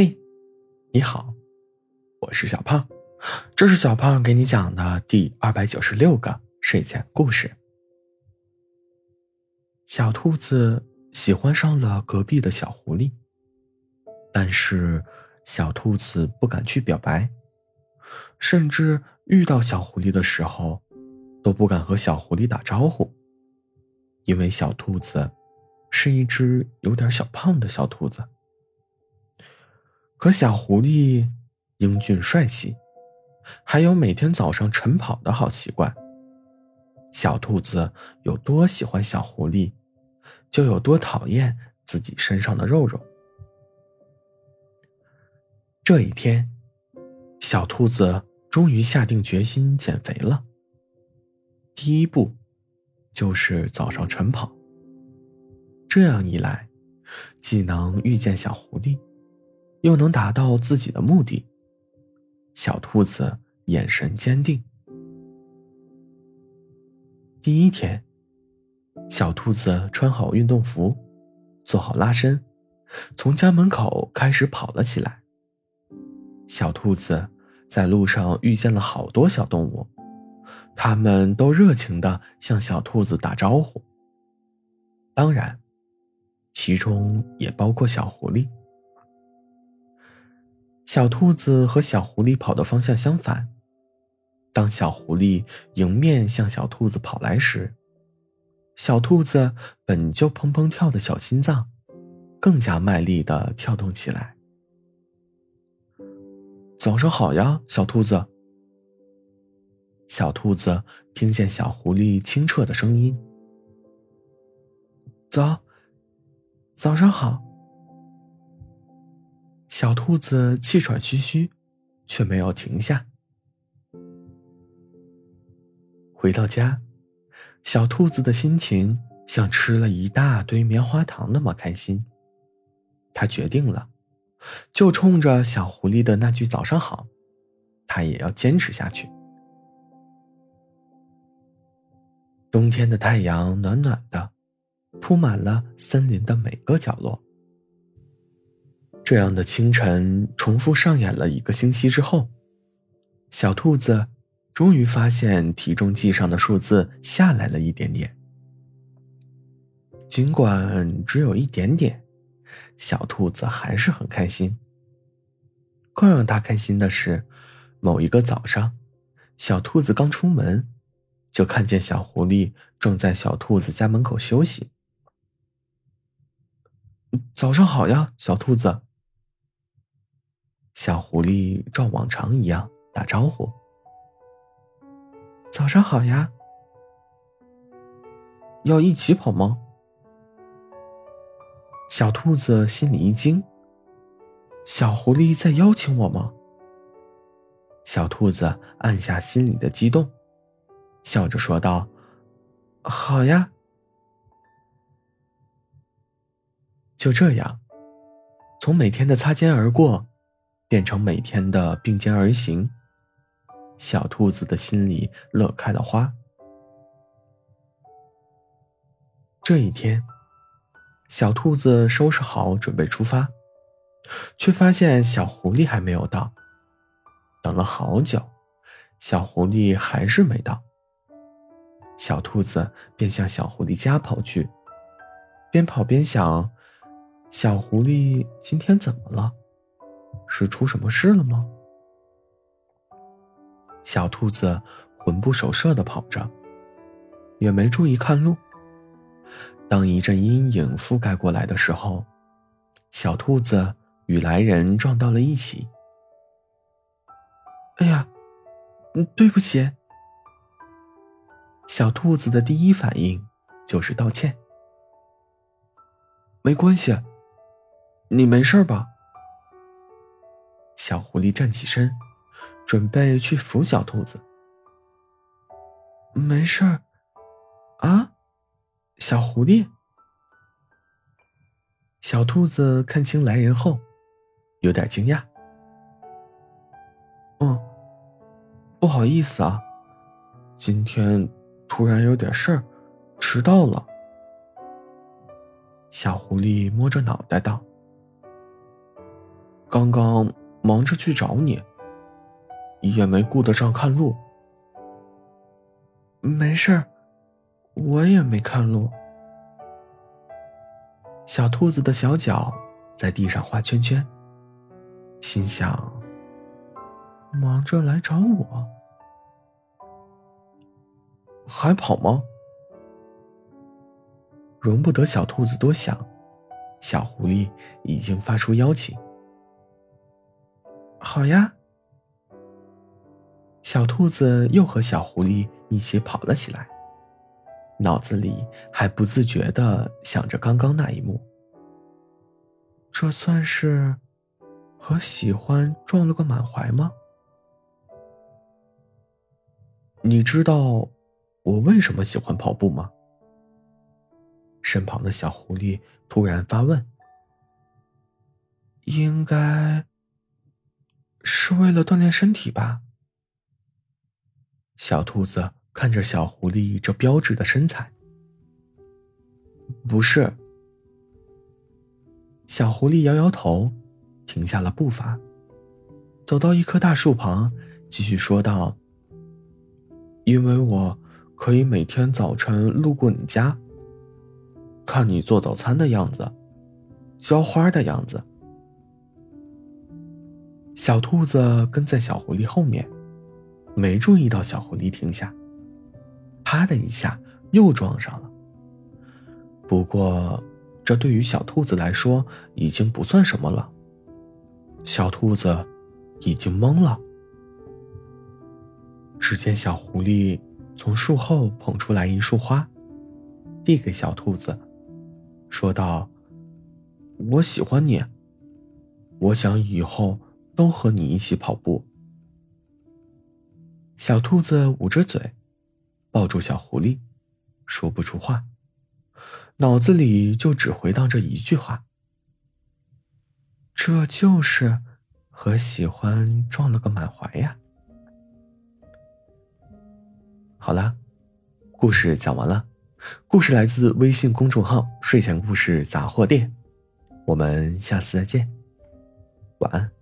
嘿，你好，我是小胖，这是小胖给你讲的第二百九十六个睡前故事。小兔子喜欢上了隔壁的小狐狸，但是小兔子不敢去表白，甚至遇到小狐狸的时候，都不敢和小狐狸打招呼，因为小兔子是一只有点小胖的小兔子。可小狐狸英俊帅气，还有每天早上晨跑的好习惯。小兔子有多喜欢小狐狸，就有多讨厌自己身上的肉肉。这一天，小兔子终于下定决心减肥了。第一步，就是早上晨跑。这样一来，既能遇见小狐狸。又能达到自己的目的。小兔子眼神坚定。第一天，小兔子穿好运动服，做好拉伸，从家门口开始跑了起来。小兔子在路上遇见了好多小动物，它们都热情的向小兔子打招呼。当然，其中也包括小狐狸。小兔子和小狐狸跑的方向相反。当小狐狸迎面向小兔子跑来时，小兔子本就砰砰跳的小心脏，更加卖力的跳动起来。早上好呀，小兔子。小兔子听见小狐狸清澈的声音：“早，早上好。”小兔子气喘吁吁，却没有停下。回到家，小兔子的心情像吃了一大堆棉花糖那么开心。他决定了，就冲着小狐狸的那句“早上好”，他也要坚持下去。冬天的太阳暖暖的，铺满了森林的每个角落。这样的清晨重复上演了一个星期之后，小兔子终于发现体重计上的数字下来了一点点。尽管只有一点点，小兔子还是很开心。更让他开心的是，某一个早上，小兔子刚出门，就看见小狐狸正在小兔子家门口休息。早上好呀，小兔子。小狐狸照往常一样打招呼：“早上好呀。”要一起跑吗？小兔子心里一惊。小狐狸在邀请我吗？小兔子按下心里的激动，笑着说道：“好呀。”就这样，从每天的擦肩而过。变成每天的并肩而行，小兔子的心里乐开了花。这一天，小兔子收拾好准备出发，却发现小狐狸还没有到。等了好久，小狐狸还是没到。小兔子便向小狐狸家跑去，边跑边想：小狐狸今天怎么了？是出什么事了吗？小兔子魂不守舍的跑着，也没注意看路。当一阵阴影覆盖过来的时候，小兔子与来人撞到了一起。哎呀，对不起。小兔子的第一反应就是道歉。没关系，你没事吧？小狐狸站起身，准备去扶小兔子。没事儿，啊，小狐狸。小兔子看清来人后，有点惊讶。嗯，不好意思啊，今天突然有点事儿，迟到了。小狐狸摸着脑袋道。刚刚忙着去找你，也没顾得上看路。没事儿，我也没看路。小兔子的小脚在地上画圈圈，心想：忙着来找我，还跑吗？容不得小兔子多想，小狐狸已经发出邀请。好呀，小兔子又和小狐狸一起跑了起来，脑子里还不自觉的想着刚刚那一幕。这算是和喜欢撞了个满怀吗？你知道我为什么喜欢跑步吗？身旁的小狐狸突然发问：“应该是为了锻炼身体吧？”小兔子看着小狐狸这标致的身材，不是。小狐狸摇摇头，停下了步伐，走到一棵大树旁，继续说道：“因为我可以每天早晨路过你家。”看你做早餐的样子，浇花的样子。小兔子跟在小狐狸后面，没注意到小狐狸停下，啪的一下又撞上了。不过，这对于小兔子来说已经不算什么了。小兔子已经懵了。只见小狐狸从树后捧出来一束花，递给小兔子。说道：“我喜欢你，我想以后都和你一起跑步。”小兔子捂着嘴，抱住小狐狸，说不出话，脑子里就只回荡着一句话：“这就是和喜欢撞了个满怀呀。”好了，故事讲完了。故事来自微信公众号“睡前故事杂货店”，我们下次再见，晚安。